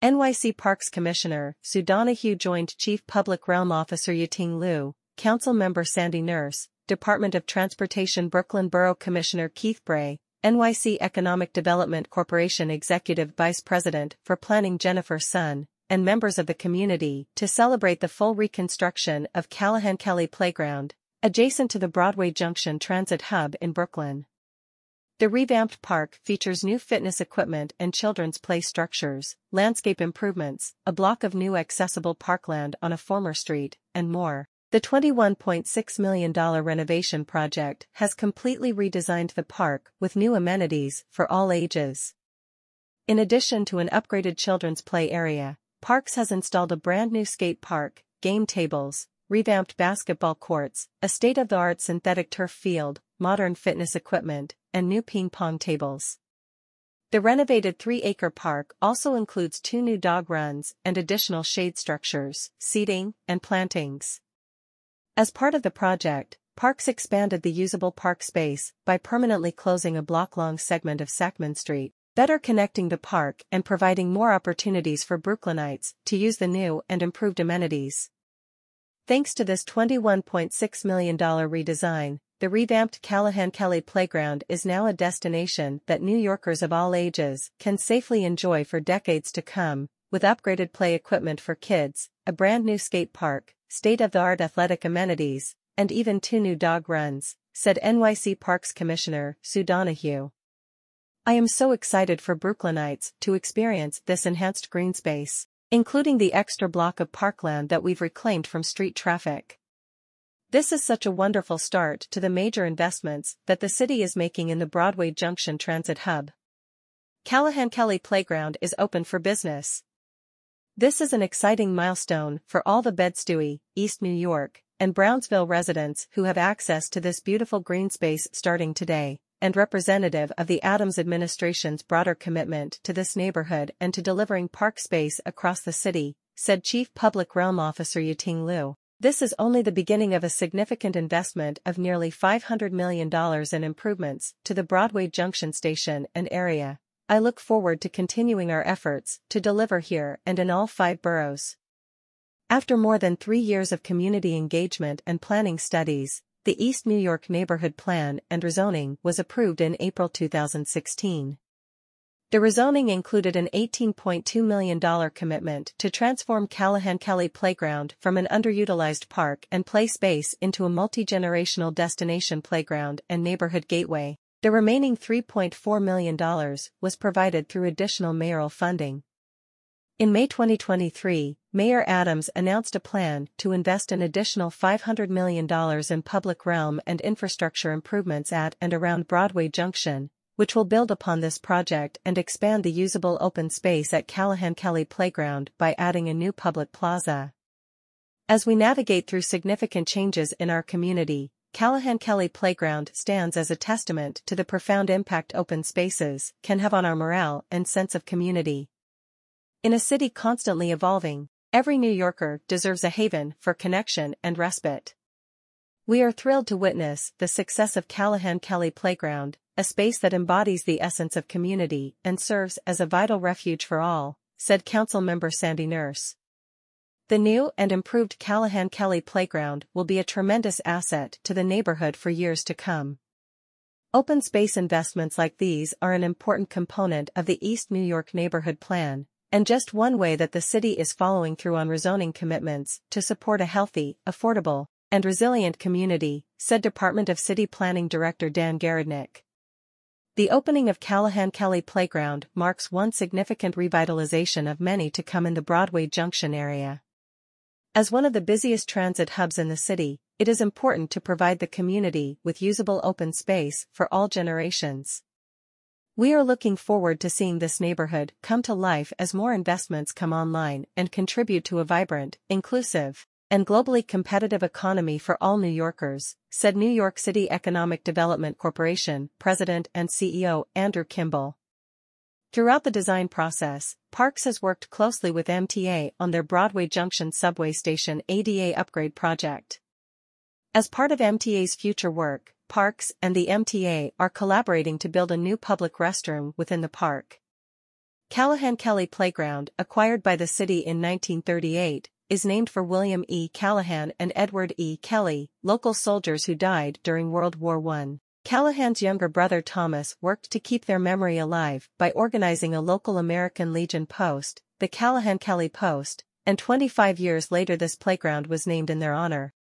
NYC Parks Commissioner Sue Donoghue joined Chief Public Realm Officer Ya-Ting Liu, Council Member Sandy Nurse, Department of Transportation Brooklyn Borough Commissioner Keith Bray, NYC Economic Development Corporation Executive Vice President for Planning Jennifer Sun, and members of the community to celebrate the full reconstruction of Callahan Kelly Playground, adjacent to the Broadway Junction Transit Hub in Brooklyn. The revamped park features new fitness equipment and children's play structures, landscape improvements, a block of new accessible parkland on a former street, and more. The $21.6 million renovation project has completely redesigned the park with new amenities for all ages. In addition to an upgraded children's play area, Parks has installed a brand new skate park, game tables, revamped basketball courts, a state-of-the-art synthetic turf field, modern fitness equipment, and new ping pong tables. The renovated three-acre park also includes two new dog runs and additional shade structures, seating, and plantings. As part of the project, Parks expanded the usable park space by permanently closing a block-long segment of Sackman Street, better connecting the park and providing more opportunities for Brooklynites to use the new and improved amenities. Thanks to this $21.6 million redesign, the revamped Callahan Kelly Playground is now a destination that New Yorkers of all ages can safely enjoy for decades to come, with upgraded play equipment for kids, a brand new skate park, state-of-the-art athletic amenities, and even two new dog runs, said NYC Parks Commissioner Sue Donoghue. I am so excited for Brooklynites to experience this enhanced green space, including the extra block of parkland that we've reclaimed from street traffic. This is such a wonderful start to the major investments that the city is making in the Broadway Junction Transit Hub. Callahan Kelly Playground is open for business. This is an exciting milestone for all the Bed-Stuy, East New York, and Brownsville residents who have access to this beautiful green space starting today, and representative of the Adams administration's broader commitment to this neighborhood and to delivering park space across the city, said Chief Public Realm Officer Ya-Ting Liu. This is only the beginning of a significant investment of nearly $500 million in improvements to the Broadway Junction station and area. I look forward to continuing our efforts to deliver here and in all five boroughs. After more than three years of community engagement and planning studies, the East New York Neighborhood Plan and rezoning was approved in April 2016. The rezoning included an $18.2 million commitment to transform Callahan Kelly Playground from an underutilized park and play space into a multi-generational destination playground and neighborhood gateway. The remaining $3.4 million was provided through additional mayoral funding. In May 2023, Mayor Adams announced a plan to invest an additional $500 million in public realm and infrastructure improvements at and around Broadway Junction, which will build upon this project and expand the usable open space at Callahan Kelly Playground by adding a new public plaza. As we navigate through significant changes in our community, Callahan Kelly Playground stands as a testament to the profound impact open spaces can have on our morale and sense of community. In a city constantly evolving, every New Yorker deserves a haven for connection and respite. We are thrilled to witness the success of Callahan Kelly Playground, a space that embodies the essence of community and serves as a vital refuge for all, said Council Member Sandy Nurse. The new and improved Callahan Kelly Playground will be a tremendous asset to the neighborhood for years to come. Open space investments like these are an important component of the East New York Neighborhood Plan, and just one way that the city is following through on rezoning commitments to support a healthy, affordable, and resilient community, said Department of City Planning Director Dan Garodnick. The opening of Callahan Kelly Playground marks one significant revitalization of many to come in the Broadway Junction area. As one of the busiest transit hubs in the city, it is important to provide the community with usable open space for all generations. We are looking forward to seeing this neighborhood come to life as more investments come online and contribute to a vibrant, inclusive, and globally competitive economy for all New Yorkers, said New York City Economic Development Corporation President and CEO Andrew Kimball. Throughout the design process, Parks has worked closely with MTA on their Broadway Junction subway station ADA upgrade project. As part of MTA's future work, Parks and the MTA are collaborating to build a new public restroom within the park. Callahan Kelly Playground, acquired by the city in 1938, is named for William E. Callahan and Edward E. Kelly, local soldiers who died during World War I. Callahan's younger brother Thomas worked to keep their memory alive by organizing a local American Legion post, the Callahan Kelly Post, and 25 years later this playground was named in their honor.